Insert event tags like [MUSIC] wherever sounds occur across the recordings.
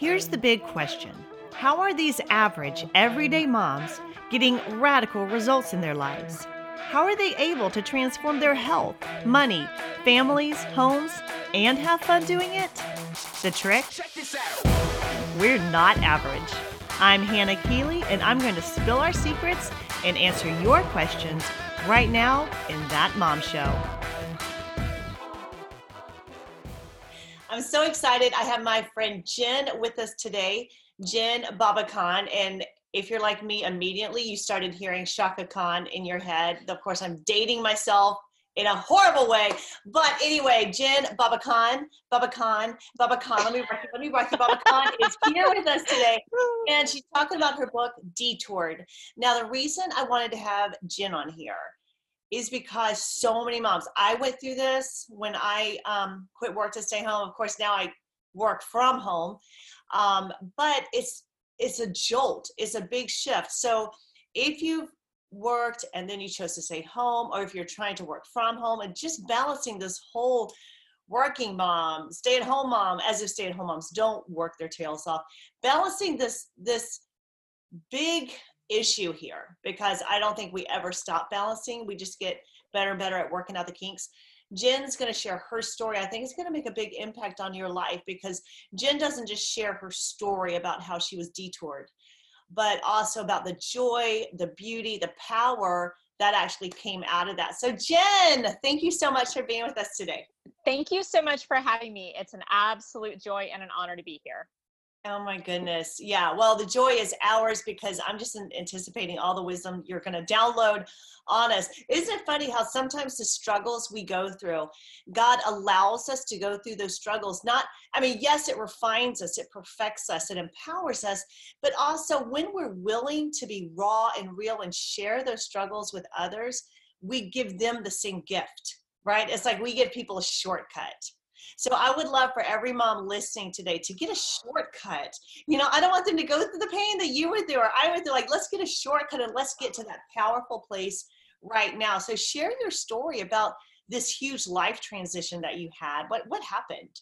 Here's the big question How are these average, everyday moms getting radical results in their lives? How are they able to transform their health, money, families, homes, and have fun doing it? The trick? We're not average. I'm Hannah Keeley, and I'm going to spill our secrets and answer your questions right now in That Mom Show. I'm so excited. I have my friend Jen with us today, Jen Babakhan. And if you're like me, immediately you started hearing Chaka Khan in your head. Of course, I'm dating myself in a horrible way. But anyway, Jen Babakhan, Baba Khan, Baba Khan, let me rock you, let me rock you. Baba Khan is here with us today. And she's talking about her book, Detoured. Now, the reason I wanted to have Jen on here is because so many moms, I went through this when I um, quit work to stay home. Of course, now I work from home, um, but it's it's a jolt. It's a big shift. So if you've worked and then you chose to stay home, or if you're trying to work from home, and just balancing this whole working mom, stay at home mom, as if stay at home moms don't work their tails off, balancing this this big issue here because I don't think we ever stop balancing. We just get better and better at working out the kinks. Jen's going to share her story. I think it's going to make a big impact on your life because Jen doesn't just share her story about how she was detoured, but also about the joy, the beauty, the power that actually came out of that. So, Jen, thank you so much for being with us today. Thank you so much for having me. It's an absolute joy and an honor to be here. Oh my goodness. Yeah. Well, the joy is ours because I'm just anticipating all the wisdom you're going to download on us. Isn't it funny how sometimes the struggles we go through, God allows us to go through those struggles? Not, I mean, yes, it refines us, it perfects us, it empowers us, but also when we're willing to be raw and real and share those struggles with others, we give them the same gift, right? It's like we give people a shortcut so I would love for every mom listening today to get a shortcut. You know, I don't want them to go through the pain that you went through or I went through. Like, let's get a shortcut and let's get to that powerful place right now. So share your story about this huge life transition that you had. What what happened?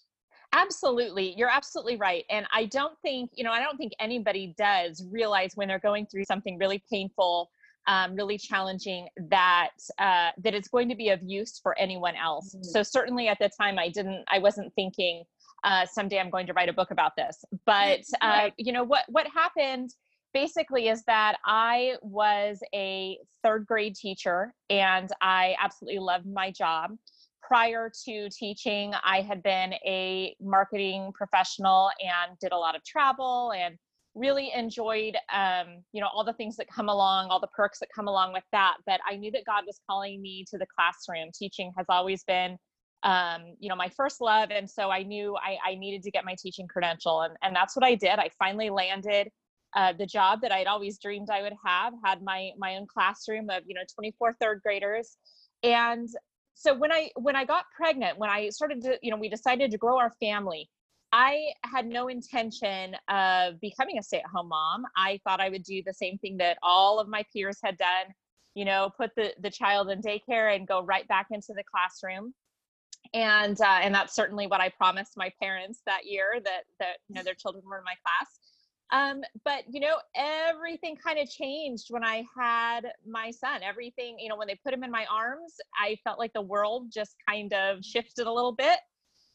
Absolutely. You're absolutely right. And I don't think, you know, I don't think anybody does realize when they're going through something really painful um, really challenging that uh, that it's going to be of use for anyone else. Mm-hmm. So certainly at the time, I didn't, I wasn't thinking uh, someday I'm going to write a book about this. But uh, you know what what happened basically is that I was a third grade teacher and I absolutely loved my job. Prior to teaching, I had been a marketing professional and did a lot of travel and really enjoyed um, you know all the things that come along all the perks that come along with that but i knew that god was calling me to the classroom. Teaching has always been um, you know my first love and so i knew I, I needed to get my teaching credential and, and that's what i did. I finally landed uh, the job that i'd always dreamed i would have had my my own classroom of you know 24 third graders and so when i when i got pregnant when i started to you know we decided to grow our family I had no intention of becoming a stay at home mom. I thought I would do the same thing that all of my peers had done, you know, put the, the child in daycare and go right back into the classroom. And uh, and that's certainly what I promised my parents that year that that you know their children were in my class. Um, but you know, everything kind of changed when I had my son. Everything, you know, when they put him in my arms, I felt like the world just kind of shifted a little bit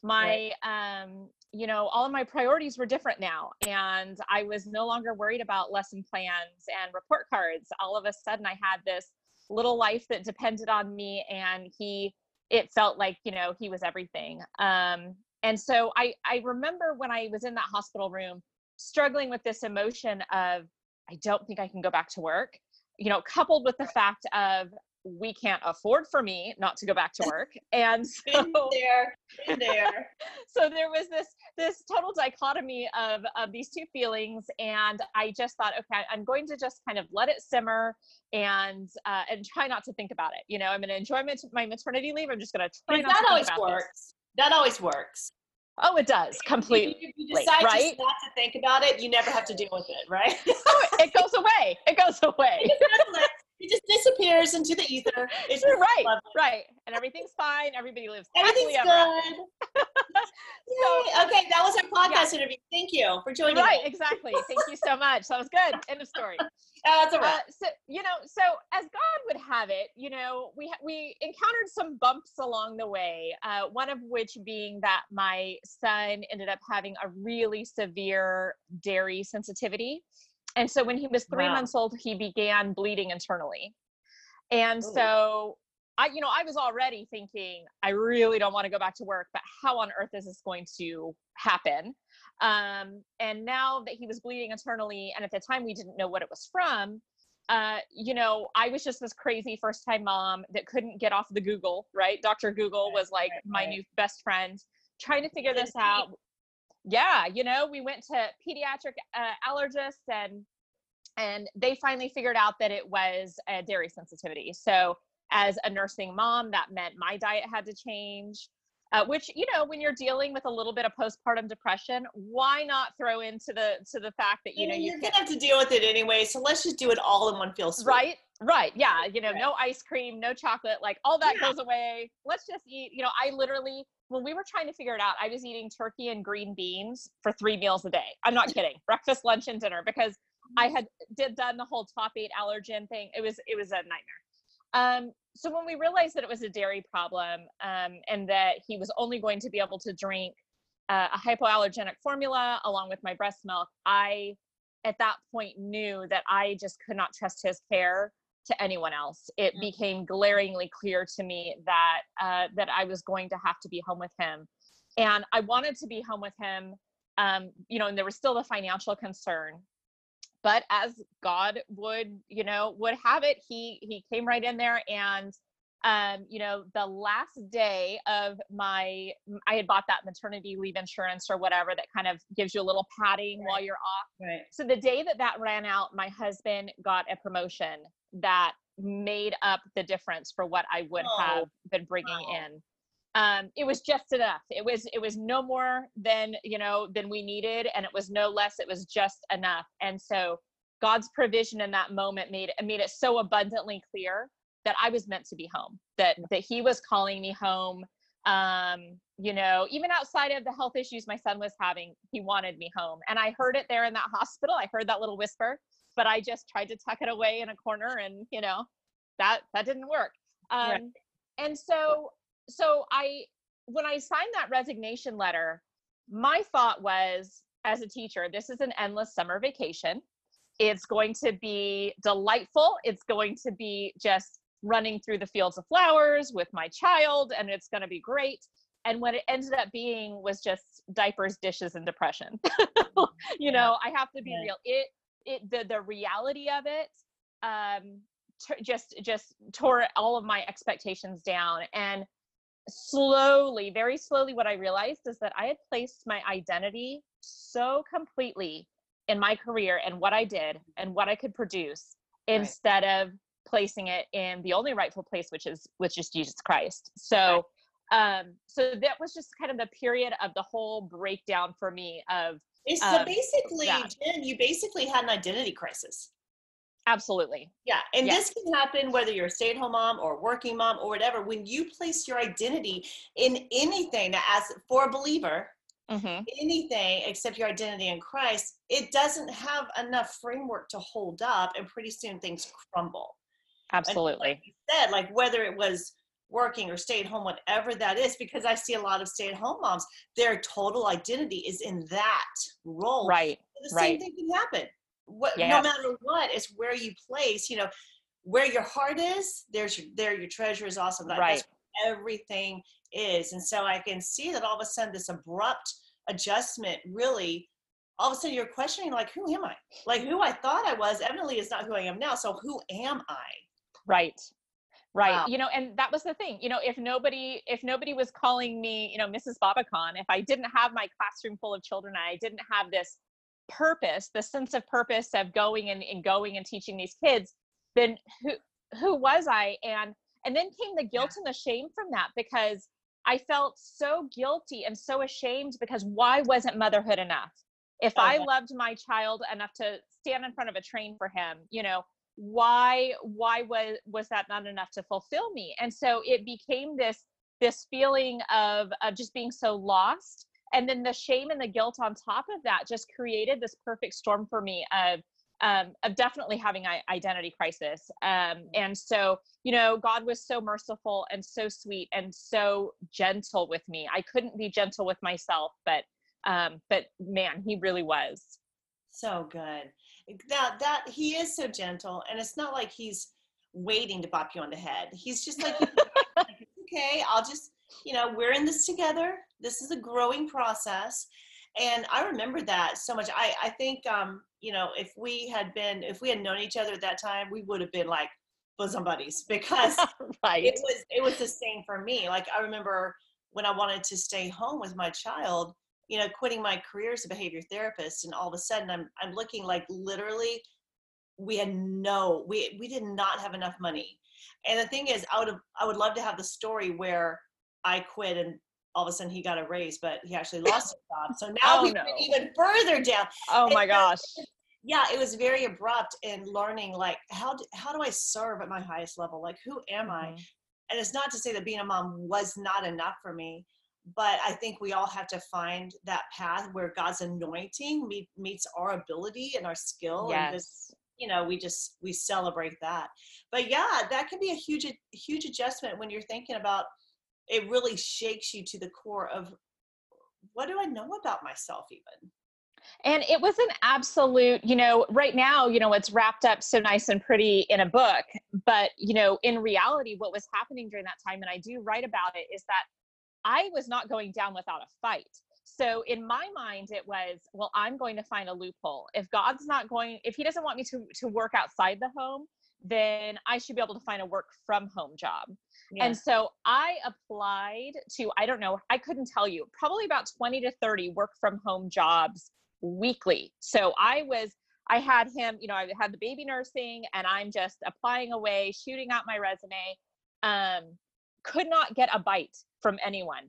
my um you know all of my priorities were different now and i was no longer worried about lesson plans and report cards. All of a sudden i had this little life that depended on me and he it felt like you know he was everything. Um and so i i remember when i was in that hospital room struggling with this emotion of i don't think i can go back to work you know coupled with the fact of we can't afford for me not to go back to [LAUGHS] work and so there there [LAUGHS] so there was this this total dichotomy of of these two feelings and i just thought okay i'm going to just kind of let it simmer and uh, and try not to think about it you know i'm going to enjoy my, my maternity leave i'm just going to try not that to always works this. that always works Oh, it does completely. If you decide right? not to think about it, you never have to deal with it, right? [LAUGHS] oh, it goes away. It goes away it just disappears into the ether. It's right, lovely. right, and everything's fine. Everybody lives everything's good. [LAUGHS] [LAUGHS] so, okay, that was our podcast yeah. interview. Thank you for joining. Us. Right, me. exactly. [LAUGHS] Thank you so much. That was good. End of story. That's a wrap. Uh, so you know, so as God would have it, you know, we we encountered some bumps along the way. Uh, one of which being that my son ended up having a really severe dairy sensitivity, and so when he was three wow. months old, he began bleeding internally. And Ooh. so I, you know, I was already thinking, I really don't want to go back to work, but how on earth is this going to happen? Um, and now that he was bleeding internally, and at the time we didn't know what it was from, uh, you know, I was just this crazy first time mom that couldn't get off the Google, right? Dr. Google was like my new best friend, trying to figure this out. Yeah, you know, we went to pediatric uh, allergists and and they finally figured out that it was a dairy sensitivity. So as a nursing mom, that meant my diet had to change. Uh, which you know when you're dealing with a little bit of postpartum depression why not throw into the to the fact that you know you're gonna have to deal with it anyway so let's just do it all in one feel right right yeah you know right. no ice cream no chocolate like all that yeah. goes away. Let's just eat you know i literally when we were trying to figure it out i was eating turkey and green beans for three meals a day. I'm not kidding. Breakfast lunch and dinner because i had did done the whole top eight allergen thing. It was it was a nightmare. Um, so when we realized that it was a dairy problem um, and that he was only going to be able to drink uh, a hypoallergenic formula along with my breast milk, I at that point knew that I just could not trust his care to anyone else. It mm-hmm. became glaringly clear to me that uh, that I was going to have to be home with him, and I wanted to be home with him. Um, you know, and there was still the financial concern but as god would you know would have it he he came right in there and um, you know, the last day of my, I had bought that maternity leave insurance or whatever that kind of gives you a little padding right. while you're off. Right. So the day that that ran out, my husband got a promotion that made up the difference for what I would oh. have been bringing oh. in. Um, it was just enough. It was it was no more than you know than we needed, and it was no less. It was just enough. And so God's provision in that moment made made it so abundantly clear that I was meant to be home. That that He was calling me home. Um, you know, even outside of the health issues my son was having, He wanted me home, and I heard it there in that hospital. I heard that little whisper, but I just tried to tuck it away in a corner, and you know, that that didn't work. Um, right. And so so I when I signed that resignation letter, my thought was as a teacher, this is an endless summer vacation. It's going to be delightful. It's going to be just running through the fields of flowers with my child, and it's going to be great. And what it ended up being was just diapers, dishes, and depression. [LAUGHS] you know, I have to be real. It, it, the the reality of it, um, t- just just tore all of my expectations down. And slowly, very slowly, what I realized is that I had placed my identity so completely in my career and what I did and what I could produce right. instead of placing it in the only rightful place, which is which is Jesus Christ. So um so that was just kind of the period of the whole breakdown for me of so um, basically Jen, you basically had an identity crisis. Absolutely. Yeah. And this can happen whether you're a stay at home mom or working mom or whatever. When you place your identity in anything as for a believer, mm-hmm. anything except your identity in Christ, it doesn't have enough framework to hold up. And pretty soon things crumble. Absolutely. Like you said, like whether it was working or stay at home, whatever that is, because I see a lot of stay at home moms, their total identity is in that role. Right. The same thing can happen what no matter what it's where you place you know where your heart is there's your there your treasure is also that right. everything is and so i can see that all of a sudden this abrupt adjustment really all of a sudden you're questioning like who am i like who i thought i was evidently is not who i am now so who am i right. Right. Wow. you know and that was the thing you know if nobody if nobody was calling me you know mrs Babakhan if i didn't have my classroom full of children i didn't have this purpose the sense of purpose of going and, and going and teaching these kids then who who was i? And and then came the guilt and the shame from that because i felt so guilty and so ashamed because why wasn't motherhood enough? If oh, i loved my child enough to stand in front of a train for him you know why why was was that not enough to fulfill me and so it became this this feeling of, of just being so lost and then the shame and the guilt on top of that just created this perfect storm for me of um, of definitely having an identity crisis. Um, and so, you know, God was so merciful and so sweet and so gentle with me. I couldn't be gentle with myself, but um, but man, He really was. So good. That that He is so gentle, and it's not like He's waiting to bop you on the head. He's just like, [LAUGHS] okay, I'll just you know, we're in this together. This is a growing process. And I remember that so much. I, I think, um, you know, if we had been, if we had known each other at that time, we would have been like bosom buddies [LAUGHS] because [LAUGHS] right. it was, it was the same for me. Like I remember when I wanted to stay home with my child, you know, quitting my career as a behavior therapist. And all of a sudden I'm, I'm looking like literally we had no, we, we did not have enough money. And the thing is, I would have, I would love to have the story where I quit and all of a sudden he got a raise, but he actually lost his job. So [LAUGHS] now oh, we no. even further down. Oh my gosh. Yeah, it was very abrupt in learning like how do, how do I serve at my highest level? Like who am mm-hmm. I? And it's not to say that being a mom was not enough for me, but I think we all have to find that path where God's anointing meet, meets our ability and our skill. Yes. And this, you know, we just we celebrate that. But yeah, that can be a huge huge adjustment when you're thinking about it really shakes you to the core of what do I know about myself even? And it was an absolute, you know, right now, you know, it's wrapped up so nice and pretty in a book. But, you know, in reality, what was happening during that time, and I do write about it, is that I was not going down without a fight. So in my mind, it was, well, I'm going to find a loophole. If God's not going, if He doesn't want me to, to work outside the home, then I should be able to find a work from home job. And so I applied to, I don't know, I couldn't tell you, probably about 20 to 30 work from home jobs weekly. So I was, I had him, you know, I had the baby nursing and I'm just applying away, shooting out my resume. Um, could not get a bite from anyone.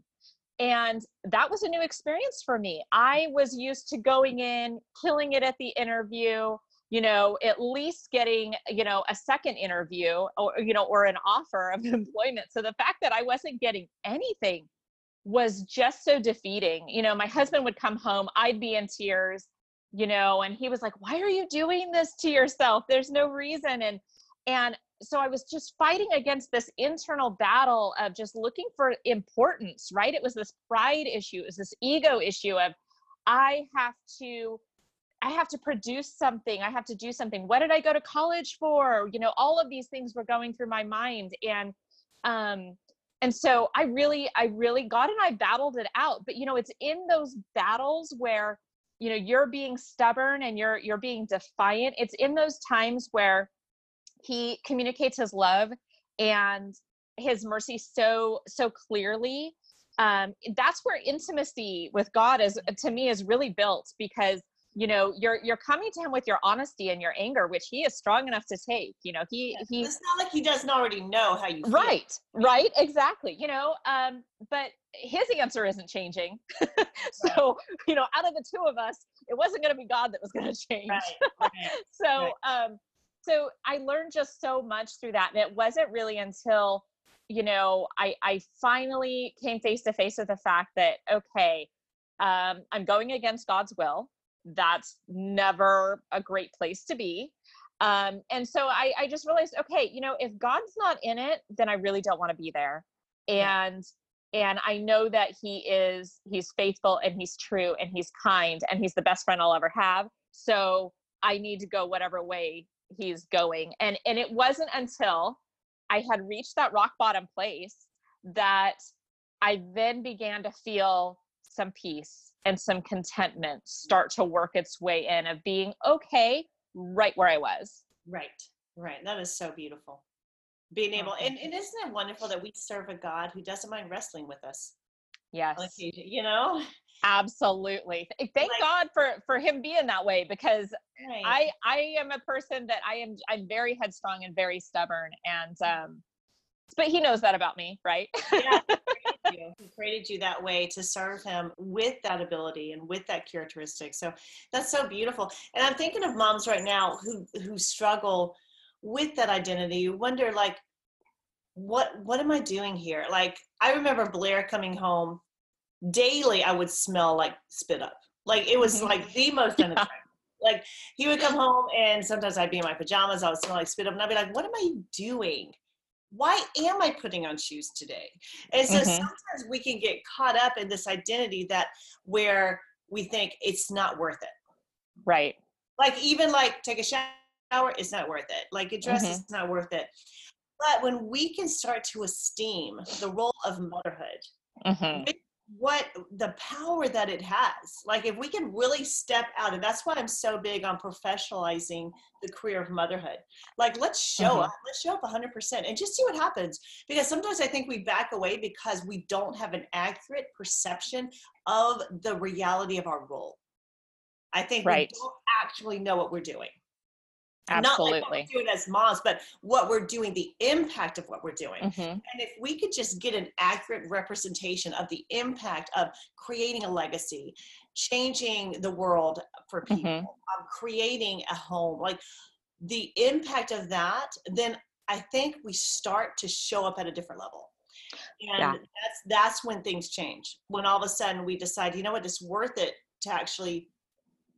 And that was a new experience for me. I was used to going in, killing it at the interview, you know at least getting you know a second interview or you know or an offer of [LAUGHS] employment so the fact that i wasn't getting anything was just so defeating you know my husband would come home i'd be in tears you know and he was like why are you doing this to yourself there's no reason and and so i was just fighting against this internal battle of just looking for importance right it was this pride issue it was this ego issue of i have to I have to produce something. I have to do something. What did I go to college for? You know, all of these things were going through my mind. And, um, and so I really, I really, God and I battled it out. But, you know, it's in those battles where, you know, you're being stubborn and you're, you're being defiant. It's in those times where he communicates his love and his mercy so, so clearly. Um, that's where intimacy with God is, to me, is really built because you know you're you're coming to him with your honesty and your anger which he is strong enough to take you know he yeah, he's it's not like he doesn't already know how you feel. right right exactly you know um but his answer isn't changing [LAUGHS] so you know out of the two of us it wasn't going to be god that was going [LAUGHS] to change right, right, [LAUGHS] so right. um so i learned just so much through that and it wasn't really until you know i i finally came face to face with the fact that okay um i'm going against god's will. That's never a great place to be. Um, and so I, I just realized okay you know if god's not in it then i really don't want to be there. And yeah. and i know that he is he's faithful and he's true and he's kind and he's the best friend i'll ever have. So i need to go whatever way he's going and and it wasn't until i had reached that rock bottom place that i then began to feel some peace and some contentment start to work its way in of being okay right where I was. Right, right. That is so beautiful. Being oh, able, and, and isn't it wonderful that we serve a God who doesn't mind wrestling with us? Yes. you know? Absolutely. Thank like, God for for him being that way because right. I I am a person that I am I'm very headstrong and very stubborn and um but he knows that about me, right? yeah, [LAUGHS] you. He created you that way to serve him with that ability and with that characteristic. So that's so beautiful. And I'm thinking of moms right now who who struggle with that identity. You wonder like what what am I doing here? Like I remember Blair coming home daily. I would smell like spit up. Like it was like [LAUGHS] the most unattractive. Like he would come home and sometimes I'd be in my pajamas. I would smell like spit up, and I'd be like, "What am I doing? Why am I putting on shoes today?" And so mm-hmm. sometimes we can get caught up in this identity that where we think it's not worth it. Right. Like even like take a shower, it's not worth it. Like a dress, mm-hmm. it's not worth it. But when we can start to esteem the role of motherhood, mm-hmm. What the power that it has, like if we can really step out, and that's why I'm so big on professionalizing the career of motherhood. Like, let's show mm-hmm. up, let's show up 100% and just see what happens. Because sometimes I think we back away because we don't have an accurate perception of the reality of our role. I think right. we don't actually know what we're doing. Absolutely. Not like what we're doing as moms, but what we're doing, the impact of what we're doing. Mm-hmm. And if we could just get an accurate representation of the impact of creating a legacy, changing the world for mm-hmm. people, mm-hmm. um, creating a home, like the impact of that, then I think we start to show up at a different level. And yeah. that's that's when things change. When all of a sudden we decide, you know what, it's worth it to actually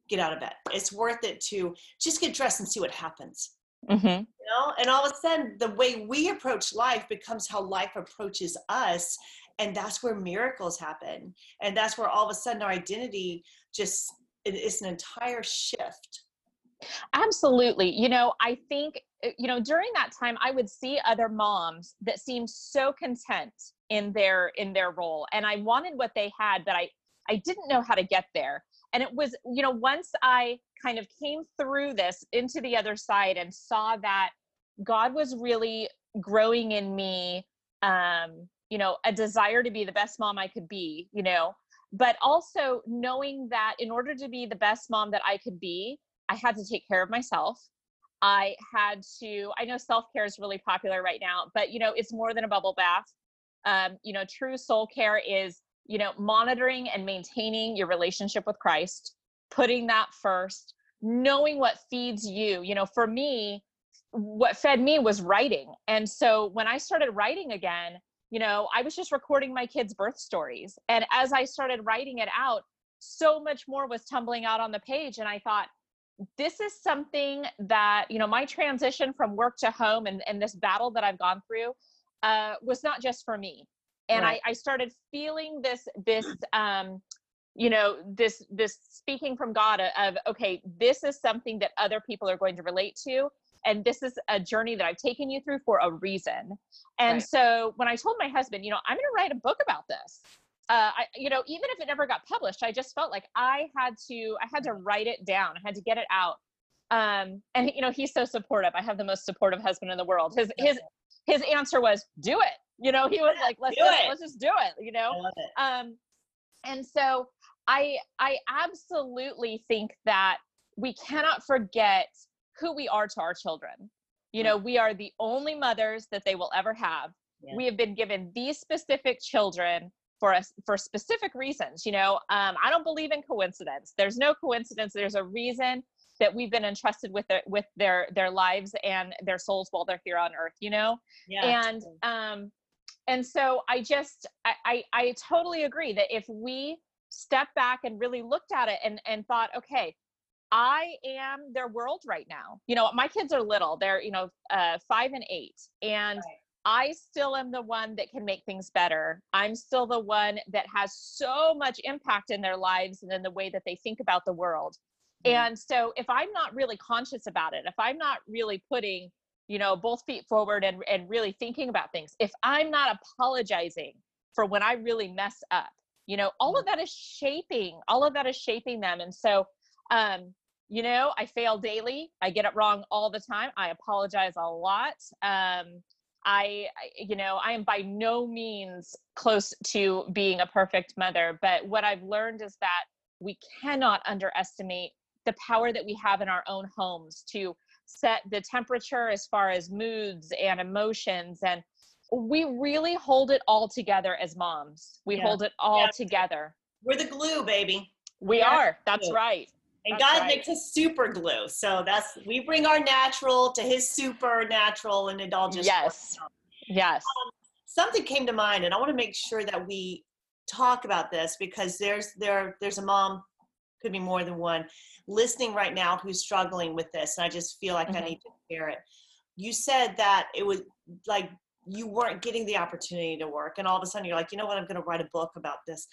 get out of bed. It's worth it to just get dressed and see what happens. Mm-hmm. You know, and all of a sudden, the way we approach life becomes how life approaches us, and that's where miracles happen. And that's where all of a sudden our identity just it's an entire shift. Absolutely. You know, I think uh, you know during that time I would see other moms that seemed so content in their in their role and I wanted what they had but I I didn't know how to get there and it was you know once i kind of came through this into the other side and saw that god was really growing in me um you know a desire to be the best mom i could be you know but also knowing that in order to be the best mom that i could be i had to take care of myself. I had to i know self-care is really popular right now but you know it's more than a bubble bath. Um, you know true soul care is you know, monitoring and maintaining your relationship with Christ, putting that first, knowing what feeds you. You know, for me, what fed me was writing. And so when I started writing again, you know, I was just recording my kids' birth stories. And as I started writing it out, so much more was tumbling out on the page. And I thought, this is something that, you know, my transition from work to home and, and this battle that I've gone through uh, was not just for me and right. I, I started feeling this this um you know this this speaking from god of okay this is something that other people are going to relate to and this is a journey that i've taken you through for a reason and right. so when i told my husband you know i'm going to write a book about this uh, I, you know, even if it never got published, I just felt like I had to, I had to write it down. I had to get it out. Um, and you know, he's so supportive. I have the most supportive husband in the world. His, his, his answer was, "Do it." You know, he was like, let's just, let's just do it, you know? It. Um, and so I, I absolutely think that we cannot forget who we are to our children. You know, we are the only mothers that they will ever have. Yeah. We have been given these specific children for us for specific reasons. You know, um, I don't believe in coincidence. There's no coincidence. There's a reason that we've been entrusted with their with their their lives and their souls while they're here on earth. You know, yeah, and um, and so i just I, I, I totally agree that if we step back and really looked at it and and thought okay i am their world right now you know my kids are little they're you know uh five and eight and right. I still am the one that can make things better. I'm still the one that has so much impact in their lives and in the way that they think about the world. Mm-hmm. And so if I'm not really conscious about it, if I'm not really putting you know both feet forward and and really thinking about things. If i'm not apologizing for when i really mess up you know all of mm-hmm. that is shaping all of that is shaping them. And so um you know i fail daily. I get it wrong all the time. I apologize a lot. Um I, you know, I am by no means close to being a perfect mother, but what I've learned is that we cannot underestimate the power that we have in our own homes to set the temperature as far as moods and emotions and we really hold it all together as moms we yeah. hold it all yeah. together we're the glue baby we yeah. are that's right and that's god right. makes us super glue so that's we bring our natural to his supernatural and it all just yes Yes. Um, something came to mind, and I want to make sure that we talk about this because there's there there's a mom, could be more than one, listening right now who's struggling with this, and I just feel like mm-hmm. I need to share it. You said that it was like you weren't getting the opportunity to work, and all of a sudden you're like, you know what, I'm going to write a book about this.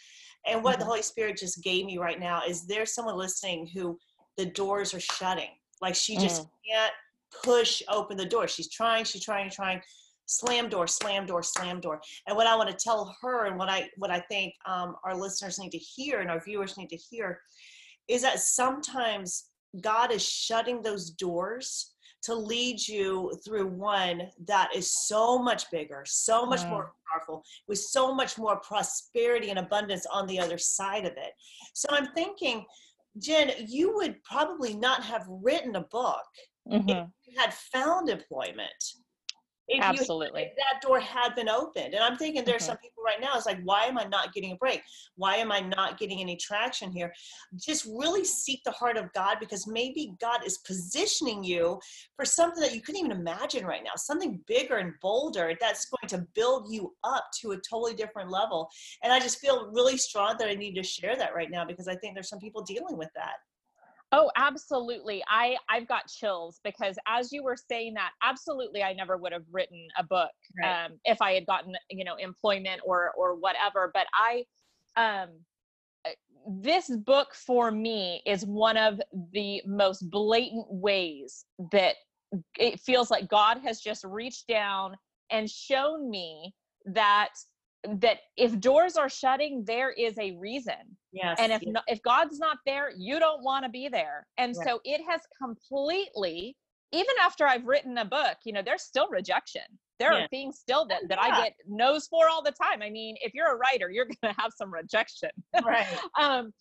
And what mm-hmm. the Holy Spirit just gave me right now is there's someone listening who the doors are shutting, like she just mm. can't push open the door. She's trying, she's trying, trying slam door slam door slam door and what i want to tell her and what i what i think um, our listeners need to hear and our viewers need to hear is that sometimes god is shutting those doors to lead you through one that is so much bigger so much more powerful with so much more prosperity and abundance on the other side of it. So i'm thinking jen you would probably not have written a book mm-hmm. if you had found employment if Absolutely. You, if that door had been opened. And I'm thinking there's mm-hmm. some people right now, it's like, why am I not getting a break? Why am I not getting any traction here? Just really seek the heart of God because maybe God is positioning you for something that you couldn't even imagine right now, something bigger and bolder that's going to build you up to a totally different level. And I just feel really strong that I need to share that right now because I think there's some people dealing with that. Oh, absolutely. I I've got chills because as you were saying that, absolutely, I never would have written a book right. um, if I had gotten you know employment or or whatever. But I, um, uh, this book for me is one of the most blatant ways that it feels like God has just reached down and shown me that that if doors are shutting there is a reason yes and if yes. if god's not there you don't want to be there and right. so it has completely even after i've written a book you know there's still rejection there yeah. are things still that, that yeah. i get no's for all the time i mean if you're a writer you're going to have some rejection right [LAUGHS] um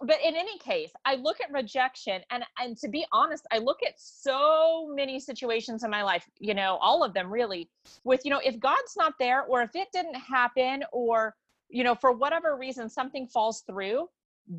but in any case i look at rejection and and to be honest i look at so many situations in my life you know all of them really with you know if god's not there or if it didn't happen or you know for whatever reason something falls through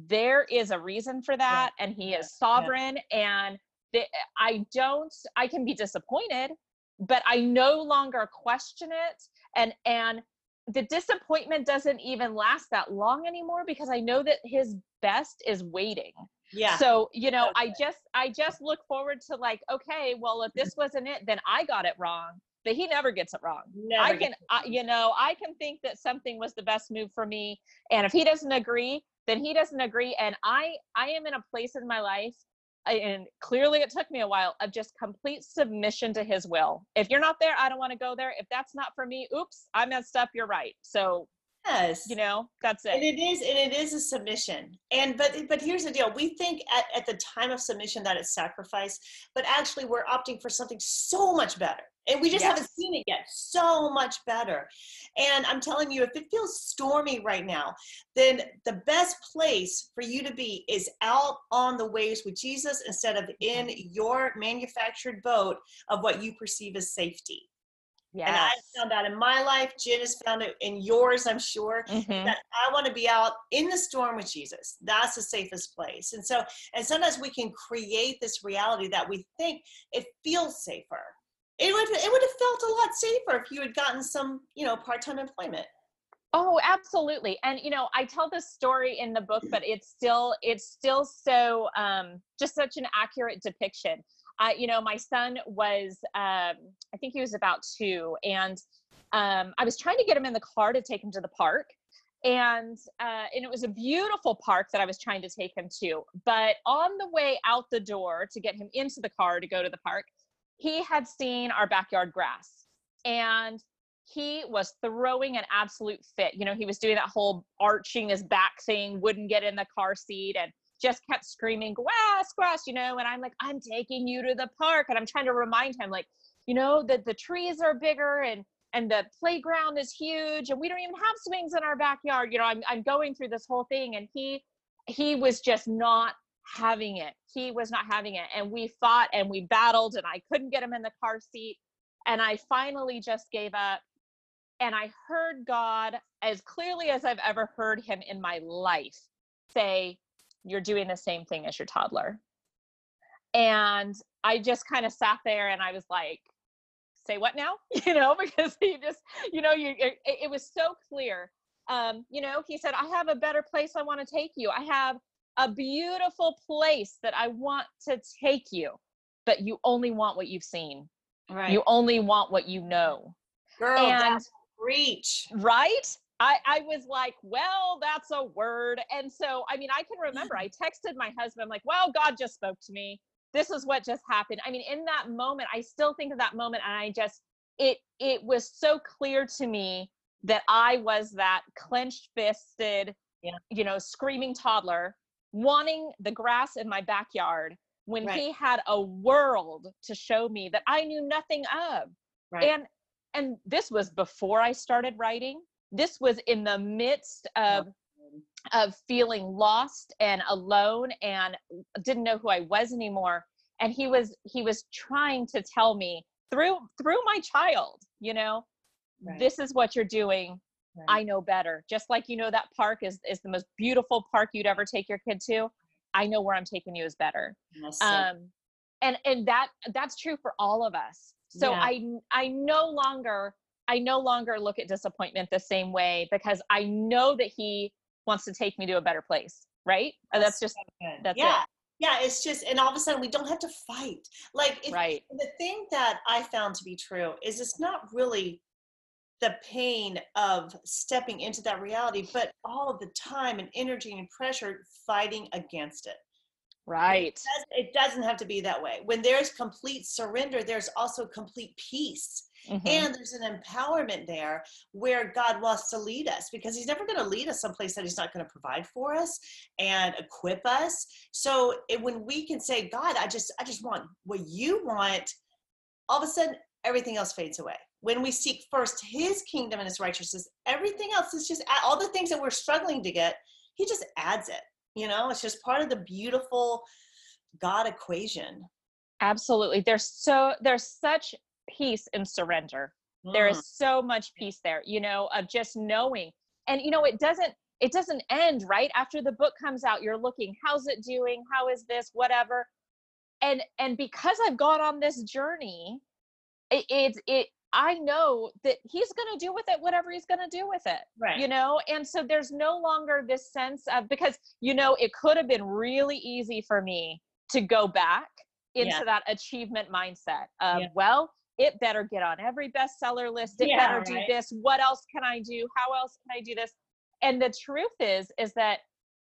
there is a reason for that yeah. and he is sovereign yeah. and the, i don't i can be disappointed but i no longer question it and and the disappointment doesn't even last that long anymore because I know that his best is waiting. Yeah. So, you know, okay. I just I just look forward to like, okay, well, if this wasn't it, then I got it wrong. But he never gets it wrong. Never I can, I, you know, I can think that something was the best move for me, and if he doesn't agree, then he doesn't agree. And I, I am in a place in my life and clearly it took me a while of just complete submission to his will. If you're not there, I don't want to go there. If that's not for me, oops, I messed up. You're right. So yes. You know that's it and it. is and it is a submission. And but but here's the deal. We think at, at the time of submission that it's sacrifice but actually we're opting for something so much better. And we just yes. haven't seen it yet. So much better. And i'm telling you if it feels stormy right now then the best place for you to be is out on the waves with jesus instead of mm-hmm. in your manufactured boat of what you perceive as safety Yes. And I found out in my life, Jen has found it in yours, I'm sure, mm-hmm. that I want to be out in the storm with Jesus. That's the safest place. And so, and sometimes we can create this reality that we think it feels safer it would it would have felt a lot safer if you had gotten some you know part-time employment oh absolutely and you know i tell this story in the book but it's still it's still so um just such an accurate depiction uh, you know my son was um i think he was about two and um i was trying to get him in the car to take him to the park and uh, and it was a beautiful park that I was trying to take him to. But on the way out the door to get him into the car to go to the park, he had seen our backyard grass and he was throwing an absolute fit. You know, he was doing that whole arching his back thing, wouldn't get in the car seat and just kept screaming, grass, grass, you know, and I'm like, I'm taking you to the park. And I'm trying to remind him, like, you know, that the trees are bigger and and the playground is huge and we don't even have swings in our backyard. You know, I'm I'm going through this whole thing and he he was just not having it. He was not having it. And we fought and we battled, and I couldn't get him in the car seat. And I finally just gave up. And I heard God as clearly as I've ever heard him in my life say, You're doing the same thing as your toddler. And I just kind of sat there and I was like, say what now [LAUGHS] you know because he just you know you it, it was so clear um you know he said i have a better place i want to take you i have a beautiful place that i want to take you but you only want what you've seen Right. you only want what you know Girl, and that's reach. right I, I was like, well, that's a word. And so, I mean, I can remember I mm. texted my husband, like, well, God just spoke to me. This is what just happened. I mean, in that moment, I still think of that moment and I just, it, it was so clear to me that I was that clenched fisted, Yeah. you know, screaming toddler wanting the grass in my backyard when Right. he had a world to show me that I knew nothing of Right. and and this was before i started writing this was in the midst of of feeling lost and alone and didn't know who i was anymore. And he was he was trying to tell me through through my child you know Right. this is what you're doing. Right. i know better. Just like you know that park is is the most beautiful park you'd ever take your kid to i know where i'm taking you is better. Yes, um and and that that's true for all of us. So Yeah. i i no longer i no longer look at disappointment the same way because i know that he wants to take me to a better place right uh, And that's just good. that's yeah. it. Yeah, it's just, and all of a sudden we don't have to fight. Like, if, right the thing that I found to be true is it's not really the pain of stepping into that reality, but all of the time and energy and pressure fighting against it. right does- It doesn't have to be that way. When there's complete surrender, there's also complete peace. Mhm. And there's an empowerment there where God wants to lead us because He's never going to lead us someplace that He's not going to provide for us and equip us. So it, when we can say, God, I just, I just want what you want, all of a sudden everything else fades away. When we seek first His kingdom and His righteousness, everything else is just all the things that we're struggling to get. He just adds it. You know, it's just part of the beautiful God equation. absolutely there's so there's such peace and surrender there Mm. is so much peace there you know of just knowing and you know it doesn't it doesn't end right after the book comes out you're looking how's it doing how is this whatever and and because i've gone on this journey it it, it i know that he's going to do with it whatever he's going to do with it right. you know and so there's no longer this sense of because you know it could have been really easy for me to go back into Yeah. that achievement mindset of Yeah. well it better get on every bestseller list it Yeah, better do right. this what else can i do how else can i do this and the truth is is that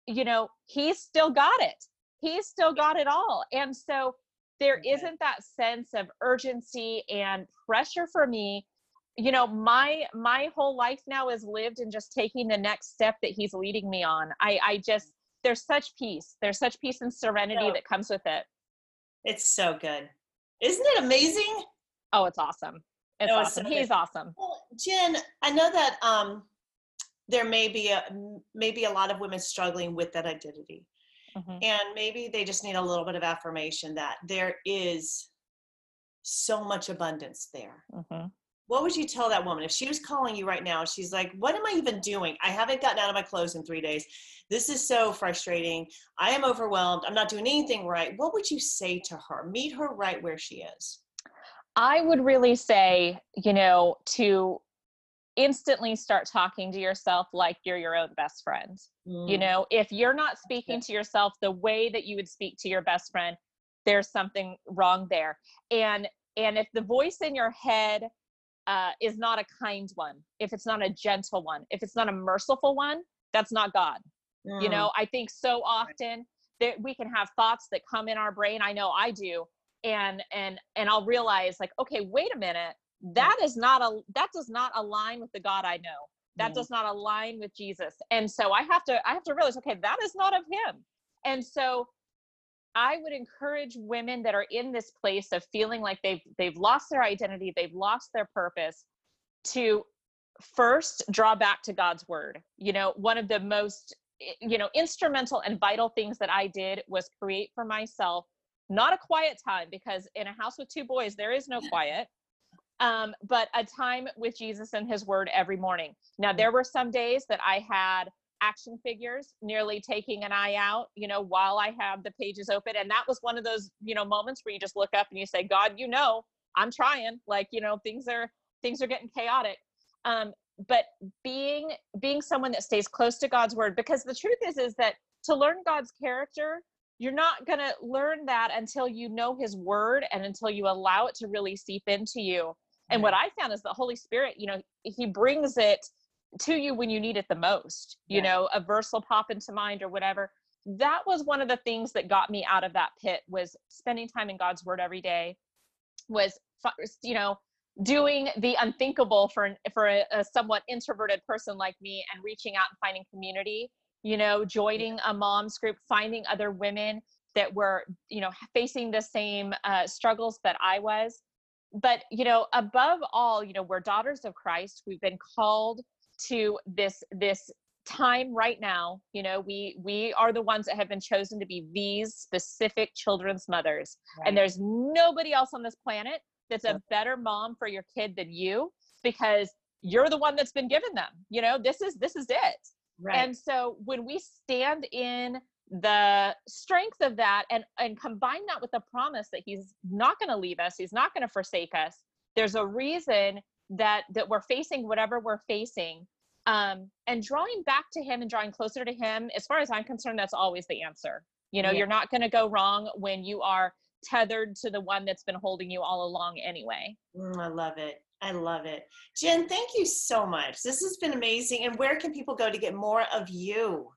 you know he's still got it he's still got it all and so there Okay. not that sense of urgency and pressure for me you know my my whole life now is lived in just taking the next step that he's leading me on i i just there's such peace there's such peace and serenity Yeah. that comes with it It's so good. Isn't it amazing? Oh it's awesome it's awesome so he's awesome Well, Jen, I know that um, there may be a maybe a lot of women struggling with that identity, Mhm. and maybe they just need a little bit of affirmation that there is so much abundance there. Mhm. What would you tell that woman if she was calling you right now? She's like, "What am I even doing? I haven't gotten out of my clothes in three days. This is so frustrating. I am overwhelmed. I'm not doing anything right." What would you say to her? Meet her right where she is. I would really say, you know, to instantly start talking to yourself like you're your own best friend. You Mm, know, if you're not speaking to yourself the way that you would speak to your best friend, there's something wrong there. And and if the voice in your head uh, is not a kind one, if it's not a gentle one, if it's not a merciful one, that's not God. You mm, know i think so often that we can have thoughts that come in our brain. I know i do and and and i'll realize like okay wait a minute mm. that is not a that does not align with the god i know. That yeah. does not align with jesus. And so i have to i have to realize okay that is not of him. And so i would encourage women that are in this place of feeling like they've they've lost their identity they've lost their purpose to first draw back to god's word. You know one of the most eh, you know instrumental and vital things that i did was create for myself not a quiet time because in a house with two boys there is no quiet um, but a time with jesus and his word every morning now there were some days that i had action figures nearly taking an eye out you know while i have the pages open and that was one of those you know moments where you just look up and you say god you know I'm trying. Like, you know, things are things are getting chaotic. Um, but being being someone that stays close to God's word, because the truth is is that to learn God's character, you're not going to learn that until you know his word and until you allow it to really seep into you. And what I found is the Holy Spirit, you know, he brings it to you when you need it the most. You yeah. know, a verse will pop into mind or whatever. That was one of the things that got me out of that pit was spending time in God's word every day was you know doing the unthinkable for for a, a somewhat introverted person like me and reaching out and finding community you know joining a mom's group finding other women that were you know facing the same uh, struggles that i was. But you know above all you know we're daughters of christ. We've been called to this this time right now. You know we we are the ones that have been chosen to be these specific children's mothers. Right. and there's nobody else on this planet that's a better mom for your kid than you because you're the one that's been given them. You know this is this is it right. and so when we stand in the strength of that and and combine that with the promise that he's not going to leave us he's not going to forsake us there's a reason that that we're facing whatever we're facing um, and drawing back to him and drawing closer to him as far as i'm concerned that's always the answer you know yeah. you're not going to go wrong when you are tethered to the one that's been holding you all along anyway mm, i love it i love it jen thank you so much this has been amazing and where can people go to get more of you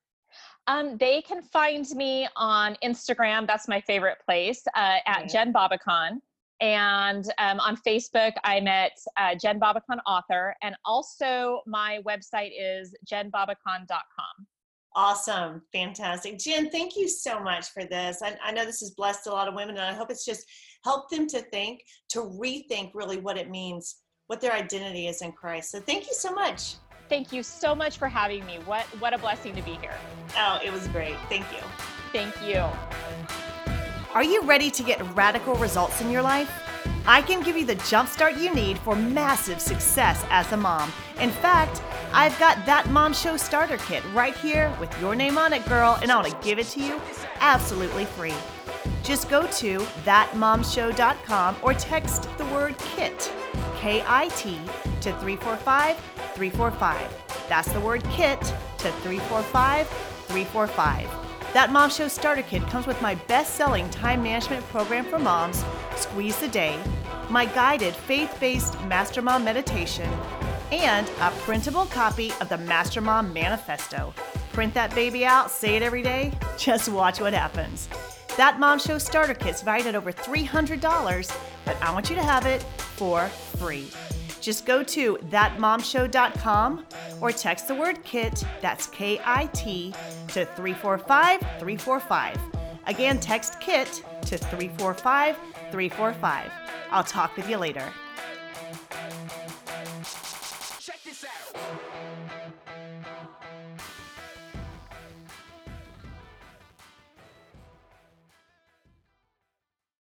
um, they can find me on Instagram. That's my favorite place uh, at Jen Babakhan. And um, on Facebook, I'm at uh, Jen Babakhan Author. And also, my website is jenbabakhan.com. Awesome. Fantastic. Jen, thank you so much for this. I, I know this has blessed a lot of women, and I hope it's just helped them to think, to rethink really what it means, what their identity is in Christ. So thank you so much. Thank you so much for having me. What what a blessing to be here. Oh, it was great. Thank you. Thank you. Are you ready to get radical results in your life? I can give you the jumpstart you need for massive success as a mom. In fact, I've got that Mom Show starter kit right here with your name on it, girl, and I want to give it to you absolutely free. Just go to thatmomshow.com or text the word KIT, K I T, to 345 345. That's the word KIT to 345 345. That Mom Show Starter Kit comes with my best selling time management program for moms, Squeeze the Day, my guided faith based Master Mom meditation, and a printable copy of the Master Mom Manifesto. Print that baby out, say it every day, just watch what happens. That Mom Show Starter Kit's valued at over $300, but I want you to have it for free. Just go to thatmomshow.com or text the word KIT, that's K I T, to 345 345. Again, text KIT to 345 345. I'll talk with you later.